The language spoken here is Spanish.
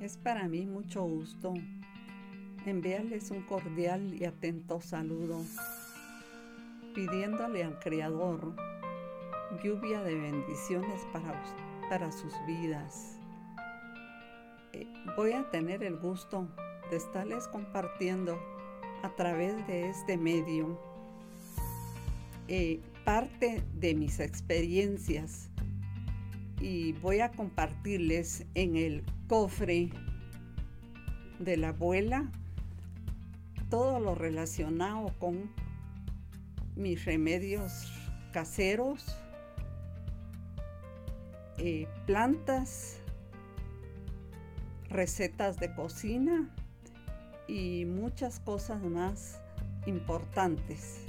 Es para mí mucho gusto enviarles un cordial y atento saludo, pidiéndole al Creador lluvia de bendiciones para, para sus vidas. Eh, voy a tener el gusto de estarles compartiendo a través de este medio eh, parte de mis experiencias y voy a compartirles en el cofre de la abuela todo lo relacionado con mis remedios caseros, eh, plantas, recetas de cocina y muchas cosas más importantes.